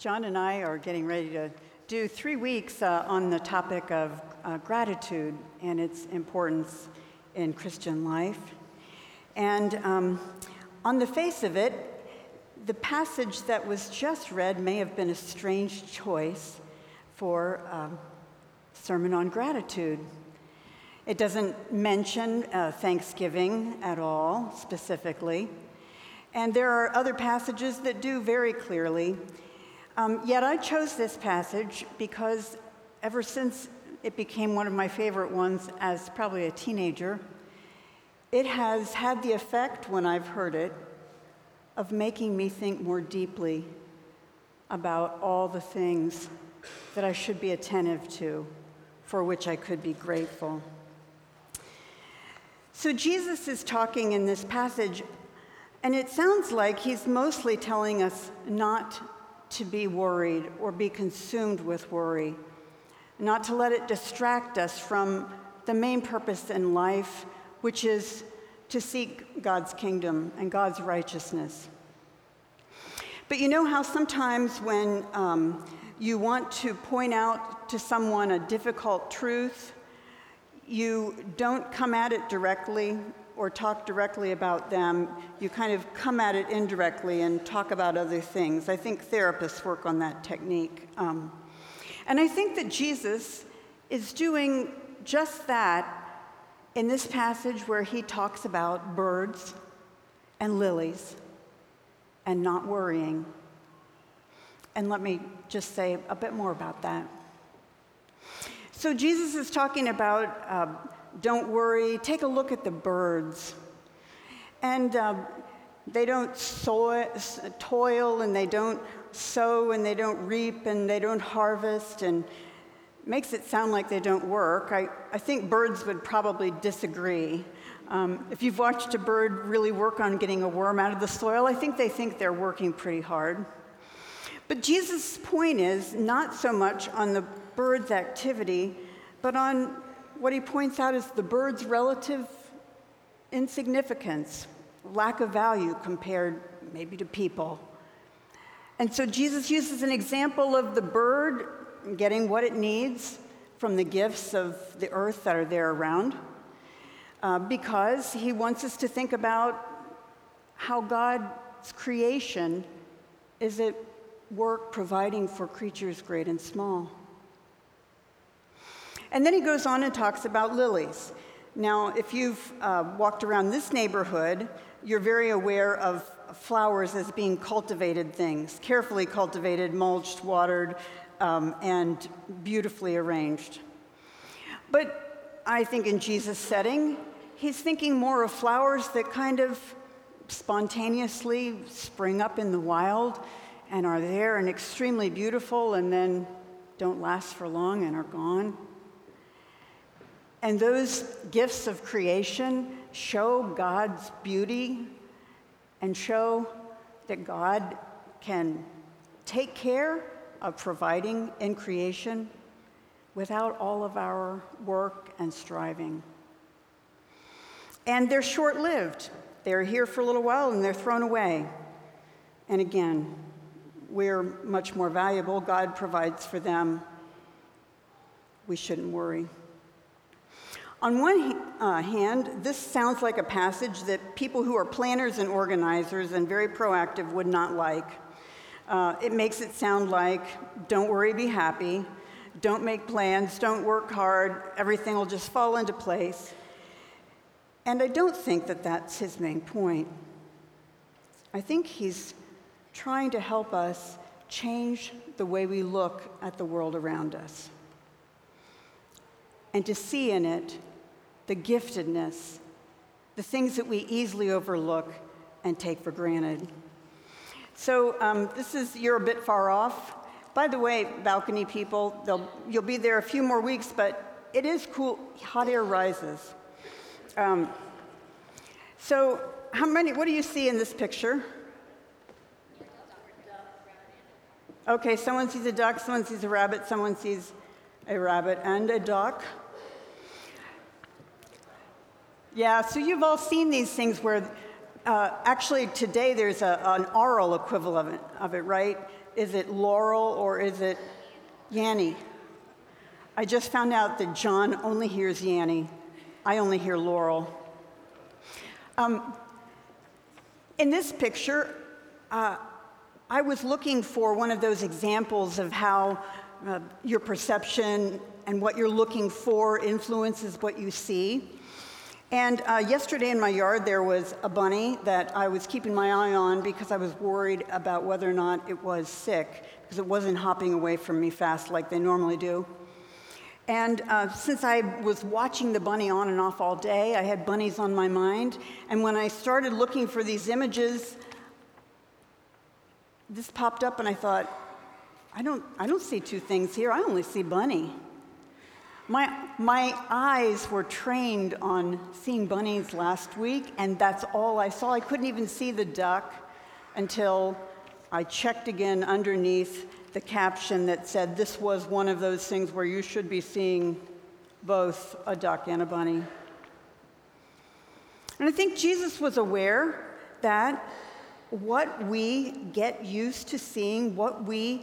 John and I are getting ready to do three weeks uh, on the topic of uh, gratitude and its importance in Christian life. And um, on the face of it, the passage that was just read may have been a strange choice for a um, sermon on gratitude. It doesn't mention uh, Thanksgiving at all specifically. And there are other passages that do very clearly um, yet I chose this passage because ever since it became one of my favorite ones as probably a teenager, it has had the effect when I've heard it of making me think more deeply about all the things that I should be attentive to, for which I could be grateful. So Jesus is talking in this passage, and it sounds like he's mostly telling us not to be worried or be consumed with worry, not to let it distract us from the main purpose in life, which is to seek God's kingdom and God's righteousness. But you know how sometimes when um, you want to point out to someone a difficult truth, you don't come at it directly or talk directly about them, you kind of come at it indirectly and talk about other things. I think therapists work on that technique. Um, and I think that Jesus is doing just that in this passage where he talks about birds and lilies and not worrying. And let me just say a bit more about that. So, Jesus is talking about uh, don't worry, take a look at the birds. And um, they don't soy, toil and they don't sow and they don't reap and they don't harvest and makes it sound like they don't work. I, I think birds would probably disagree. Um, if you've watched a bird really work on getting a worm out of the soil, I think they think they're working pretty hard. But Jesus' point is not so much on the bird's activity, but on what he points out is the bird's relative insignificance, lack of value compared maybe to people. And so Jesus uses an example of the bird getting what it needs from the gifts of the earth that are there around, uh, because he wants us to think about how God's creation is at work providing for creatures great and small. And then he goes on and talks about lilies. Now, if you've uh, walked around this neighborhood, you're very aware of flowers as being cultivated things, carefully cultivated, mulched, watered, um, and beautifully arranged. But I think in Jesus' setting, he's thinking more of flowers that kind of spontaneously spring up in the wild and are there and extremely beautiful and then don't last for long and are gone. And those gifts of creation show God's beauty and show that God can take care of providing in creation without all of our work and striving. And they're short lived. They're here for a little while and they're thrown away. And again, we're much more valuable. God provides for them. We shouldn't worry. On one uh, hand, this sounds like a passage that people who are planners and organizers and very proactive would not like. Uh, it makes it sound like don't worry, be happy, don't make plans, don't work hard, everything will just fall into place. And I don't think that that's his main point. I think he's trying to help us change the way we look at the world around us and to see in it the giftedness, the things that we easily overlook and take for granted. So, um, this is, you're a bit far off. By the way, balcony people, you'll be there a few more weeks, but it is cool. Hot air rises. Um, so, how many, what do you see in this picture? Okay, someone sees a duck, someone sees a rabbit, someone sees a rabbit and a duck. Yeah, so you've all seen these things where uh, actually, today there's a, an oral equivalent of it, right? Is it Laurel or is it Yanny? I just found out that John only hears Yanny. I only hear Laurel. Um, in this picture, uh, I was looking for one of those examples of how uh, your perception and what you're looking for influences what you see. And uh, yesterday in my yard, there was a bunny that I was keeping my eye on because I was worried about whether or not it was sick, because it wasn't hopping away from me fast like they normally do. And uh, since I was watching the bunny on and off all day, I had bunnies on my mind. And when I started looking for these images, this popped up, and I thought, I don't, I don't see two things here. I only see bunny. My, my eyes were trained on seeing bunnies last week, and that's all I saw. I couldn't even see the duck until I checked again underneath the caption that said this was one of those things where you should be seeing both a duck and a bunny. And I think Jesus was aware that what we get used to seeing, what we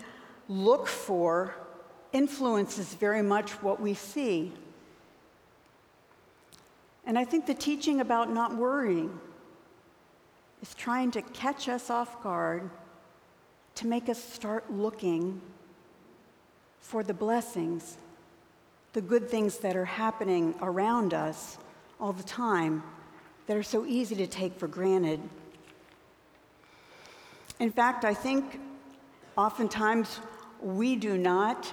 look for, influences very much what we see. And I think the teaching about not worrying is trying to catch us off guard to make us start looking for the blessings, the good things that are happening around us all the time that are so easy to take for granted. In fact, I think oftentimes we do not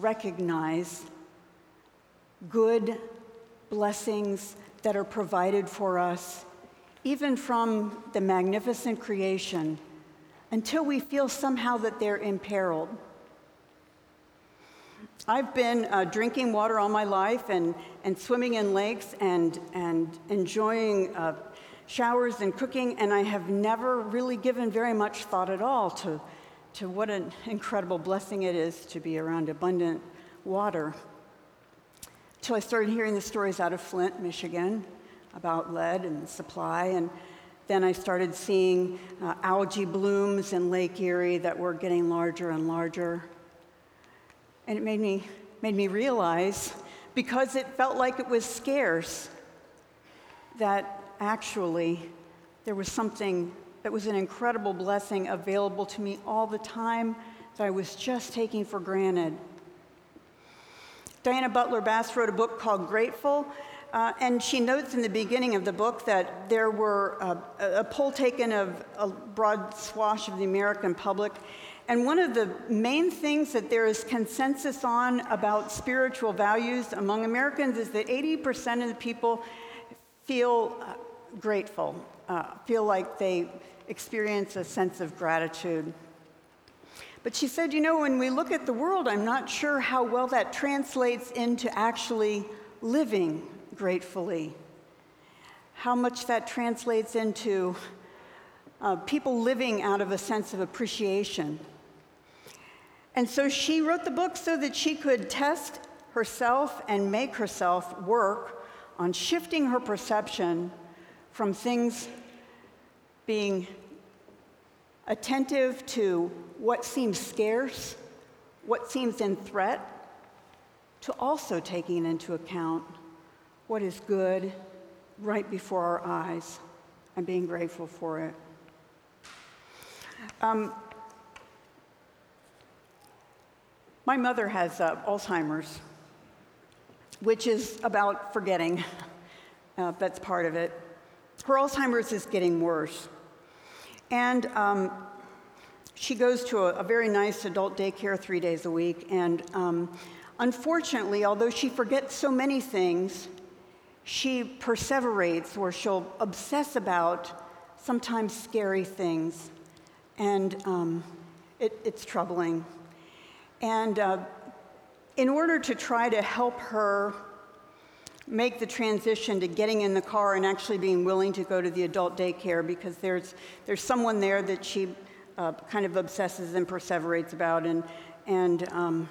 recognize good blessings that are provided for us, even from the magnificent creation until we feel somehow that they're imperiled. I've been uh, drinking water all my life and, and swimming in lakes and, and enjoying uh, showers and cooking, and I have never really given very much thought at all to, to what an incredible blessing it is to be around abundant water. Until I started hearing the stories out of Flint, Michigan, about lead and supply, and then I started seeing uh, algae blooms in Lake Erie that were getting larger and larger. And it made me, made me realize, because it felt like it was scarce, that actually there was something that was an incredible blessing available to me all the time that I was just taking for granted. Diana Butler Bass wrote a book called Grateful, uh, and she notes in the beginning of the book that there were uh, a poll taken of a broad swash of the American public. And one of the main things that there is consensus on about spiritual values among Americans is that 80% of the people feel uh, grateful, uh, feel like they experience a sense of gratitude. But she said, you know, when we look at the world, I'm not sure how well that translates into actually living gratefully. How much that translates into uh, people living out of a sense of appreciation. And so she wrote the book so that she could test herself and make herself work on shifting her perception from things being attentive to what seems scarce, what seems in threat, to also taking into account what is good right before our eyes and being grateful for it. Um, my mother has uh, Alzheimer's, which is about forgetting. Uh, that's part of it. Her Alzheimer's is getting worse. And um, she goes to a, a, very nice adult daycare three days a week. And um, unfortunately, although she forgets so many things, she perseverates or she'll obsess about sometimes scary things. And um, it, it's troubling. And uh, in order to try to help her make the transition to getting in the car and actually being willing to go to the adult daycare, because there's, there's someone there that she uh, kind of obsesses and perseverates about, and, and um,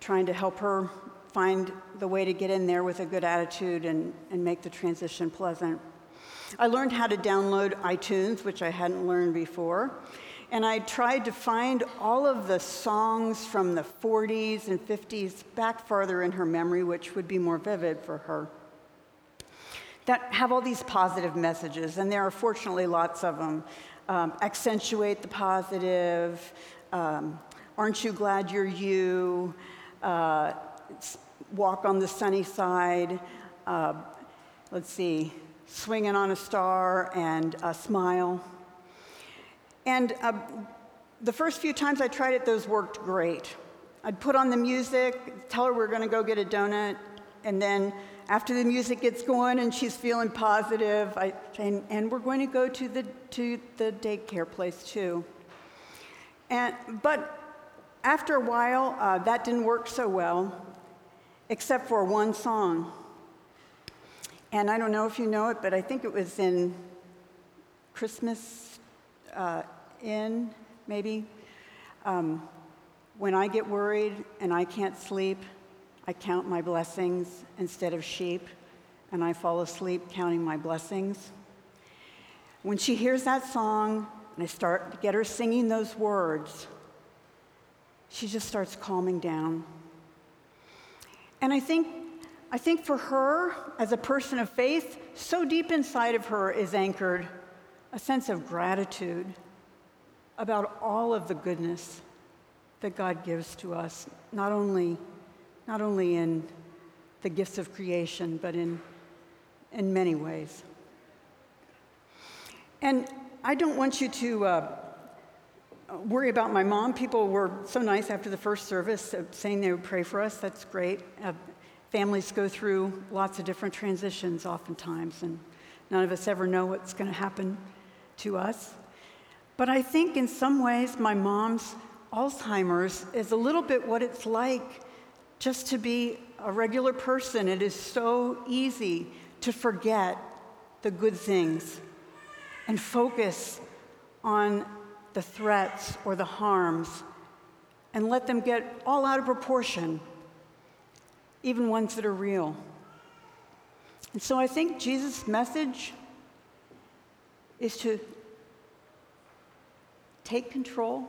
trying to help her find the way to get in there with a good attitude and, and make the transition pleasant. I learned how to download iTunes, which I hadn't learned before. And I tried to find all of the songs from the 40s and 50s back farther in her memory, which would be more vivid for her, that have all these positive messages. And there are fortunately lots of them. Um, accentuate the positive, um, aren't you glad you're you, uh, walk on the sunny side, uh, let's see, swinging on a star, and a smile. And uh, the first few times I tried it, those worked great. I'd put on the music, tell her we're going to go get a donut, and then after the music gets going and she's feeling positive, I, and, and we're going to go to the, to the daycare place too. And, but after a while, uh, that didn't work so well, except for one song. And I don't know if you know it, but I think it was in Christmas uh, in, maybe. Um, when I get worried and I can't sleep, I count my blessings instead of sheep, and I fall asleep counting my blessings. When she hears that song, and I start to get her singing those words, she just starts calming down. And I think, I think for her, as a person of faith, so deep inside of her is anchored a sense of gratitude about all of the goodness that God gives to us, not only, not only in the gifts of creation, but in, in many ways. And I don't want you to uh, worry about my mom. People were so nice after the first service saying they would pray for us. That's great. Uh, families go through lots of different transitions oftentimes, and none of us ever know what's going to happen to us. But I think in some ways, my mom's Alzheimer's is a little bit what it's like just to be a regular person. It is so easy to forget the good things and focus on the threats or the harms and let them get all out of proportion, even ones that are real. And so I think Jesus' message is to take control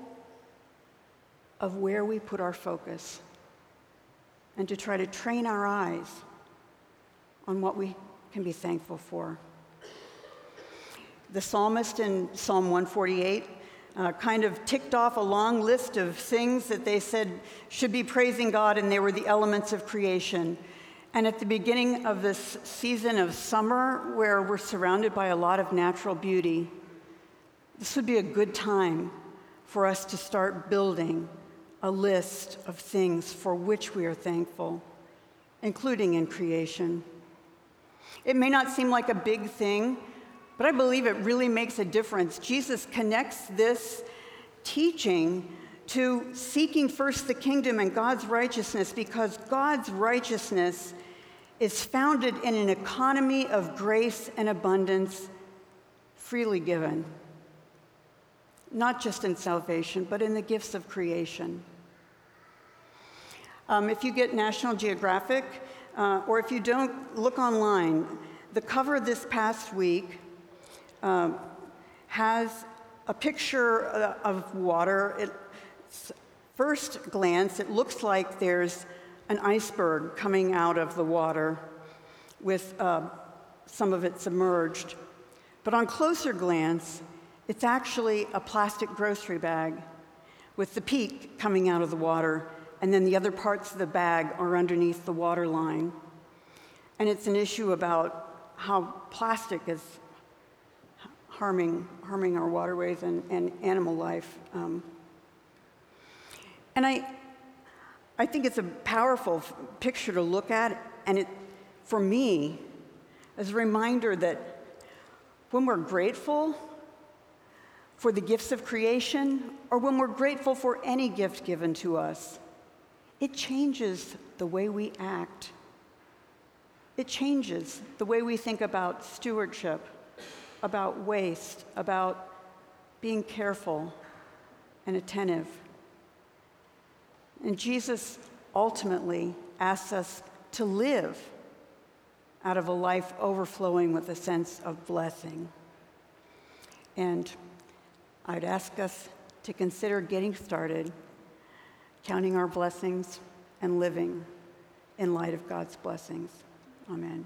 of where we put our focus and to try to train our eyes on what we can be thankful for. The psalmist in Psalm 148 uh, kind of ticked off a long list of things that they said should be praising God, and they were the elements of creation. And at the beginning of this season of summer, where we're surrounded by a lot of natural beauty, this would be a good time for us to start building a list of things for which we are thankful, including in creation. It may not seem like a big thing, but I believe it really makes a difference. Jesus connects this teaching to seeking first the kingdom and God's righteousness because God's righteousness is founded in an economy of grace and abundance freely given not just in salvation, but in the gifts of creation. Um, if you get National Geographic, uh, or if you don't, look online. The cover this past week um, has a picture uh, of water. It, first glance, it looks like there's an iceberg coming out of the water with uh, some of it submerged. But on closer glance, it's actually a plastic grocery bag with the peak coming out of the water, and then the other parts of the bag are underneath the water line. And it's an issue about how plastic is harming, harming our waterways and, and animal life. Um, and I, I think it's a powerful picture to look at, and it, for me, is a reminder that when we're grateful for the gifts of creation or when we're grateful for any gift given to us, it changes the way we act. It changes the way we think about stewardship, about waste, about being careful and attentive. And Jesus ultimately asks us to live out of a life overflowing with a sense of blessing. And I'd ask us to consider getting started, counting our blessings, and living in light of God's blessings. Amen.